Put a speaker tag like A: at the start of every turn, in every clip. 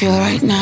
A: Feel right now.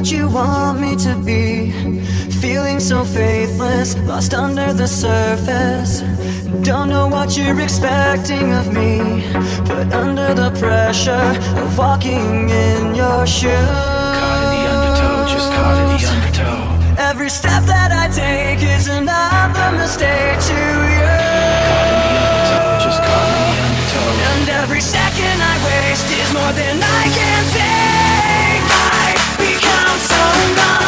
B: What you want me to be. Feeling so faithless, lost under the surface. Don't know what you're expecting of me. But under the pressure of walking in your shoes.
C: Caught in the undertow, just caught in the undertow.
B: Every step that I take is another mistake to you.
C: Caught in the undertow, just caught in the undertow.
B: And every second I waste is more than I can take. Become so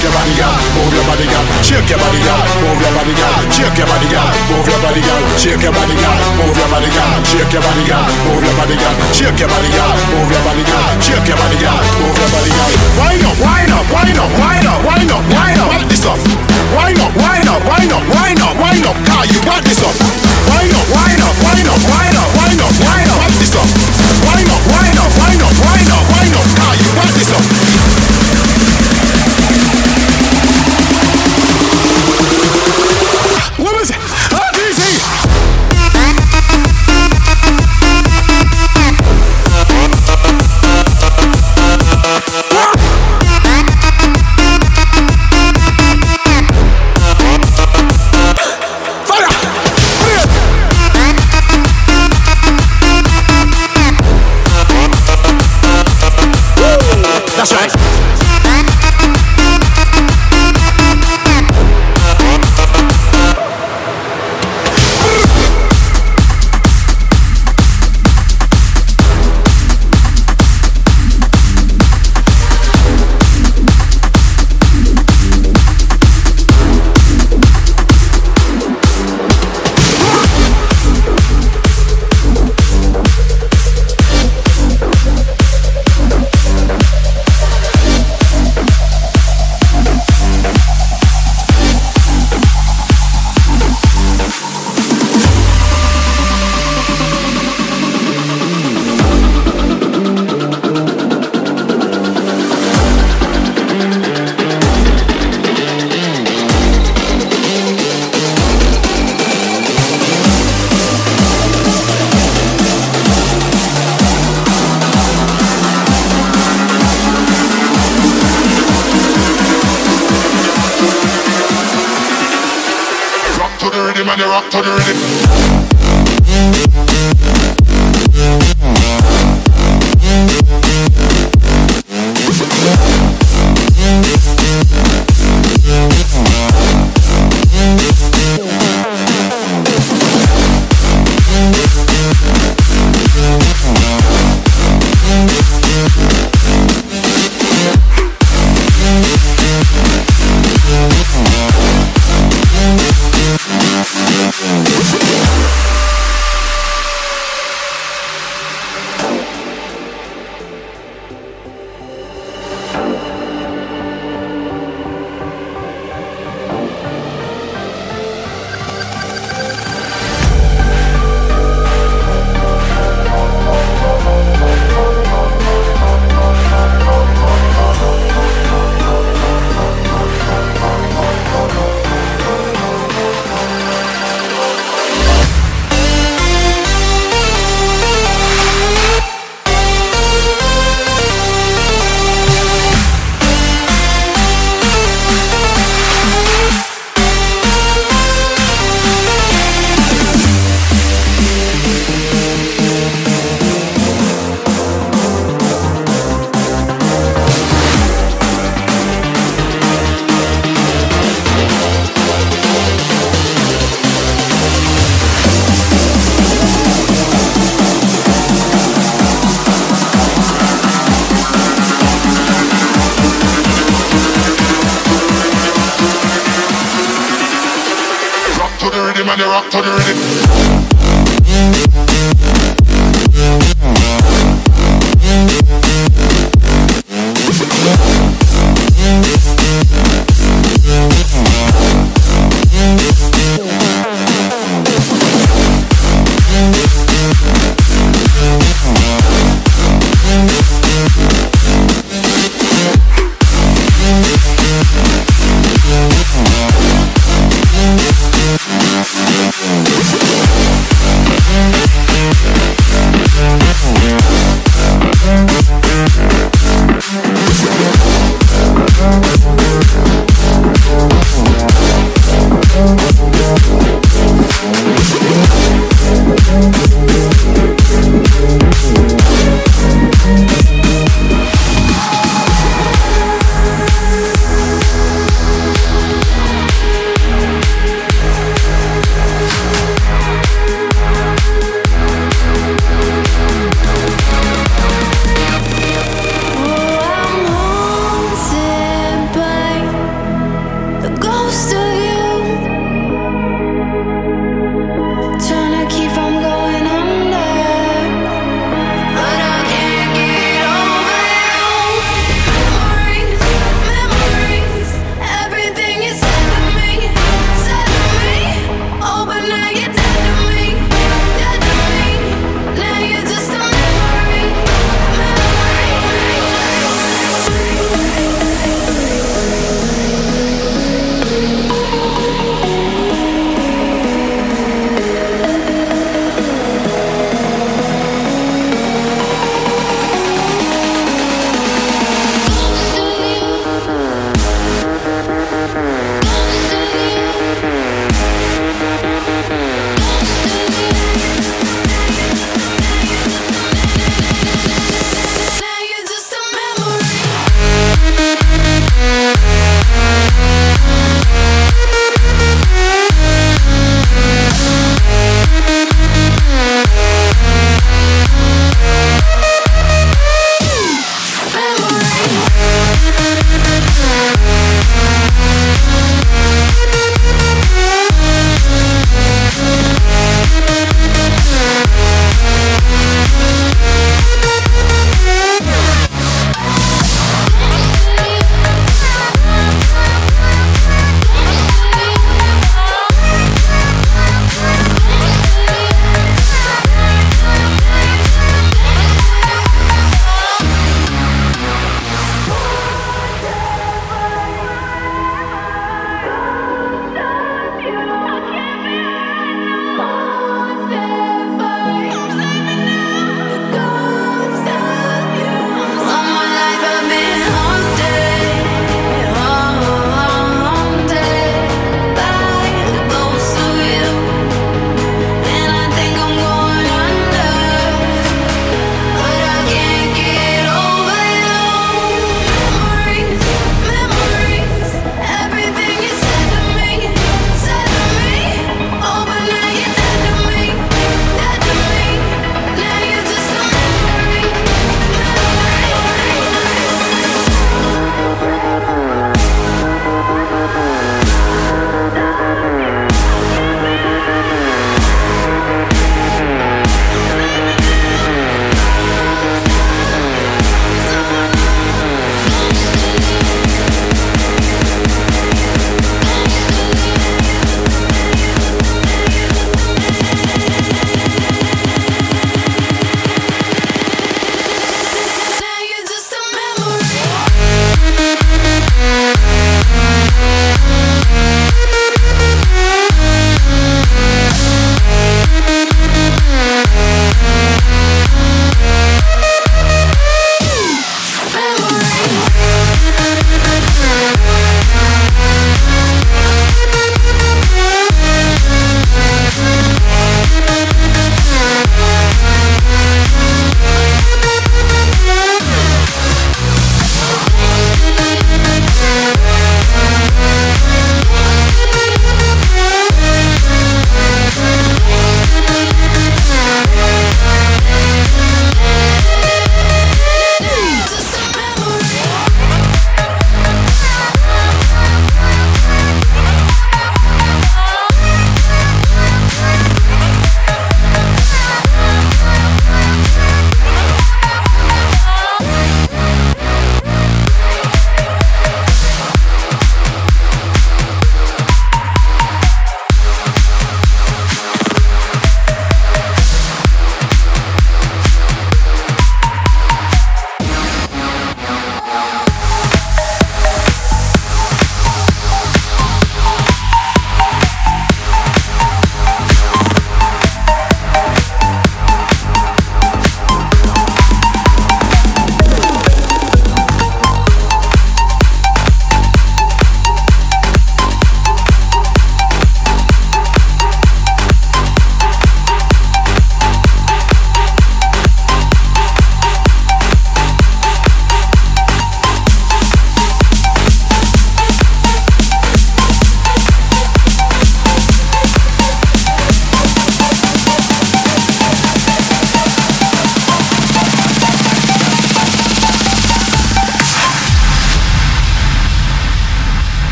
D: Shake your body, girl. Move your body, girl. Shake your body, girl. Move your body, girl. Shake your body, girl. Move your body, girl. Shake your body, girl. Move your body, girl. Shake your body, girl. Move your body, girl. Shake your body, girl. Move your body, girl. Shake your body, girl. Move your body, girl. Wind up, wind up, wind up, wind up, wind up, wind up. This up. Wind up, wind up, wind up, wind up, wind up. Car, you want this up. Wind up, wind up, wind up, wind up, wind up, wind up. This up. Wind up, wind up, wind up, wind up, wind up. Car, you want this up.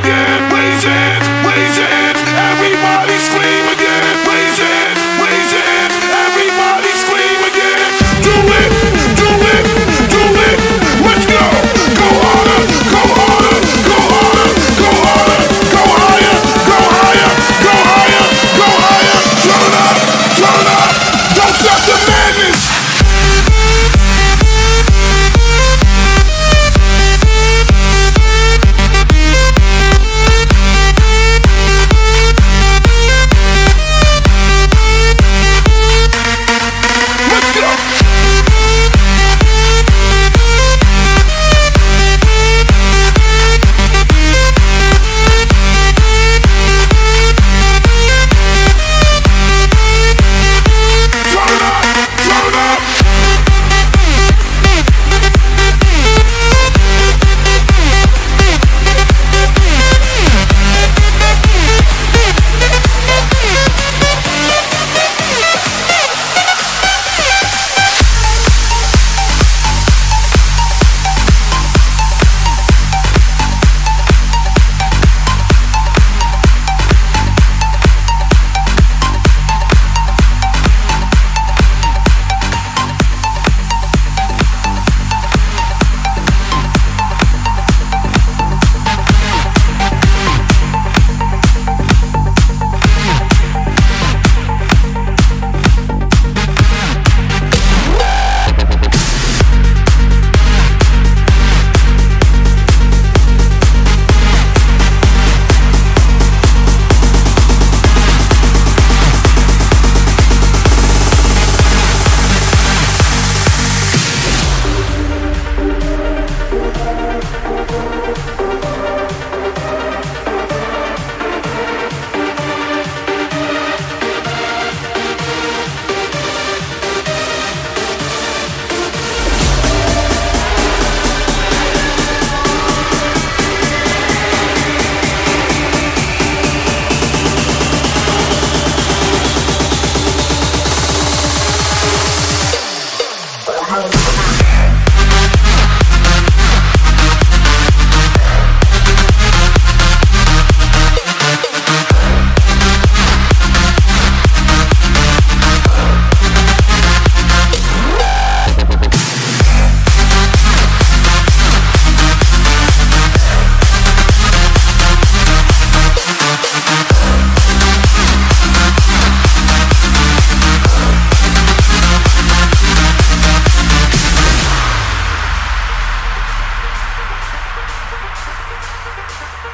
D: Again. Raise hands, raise hands, everybody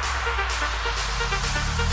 D: Música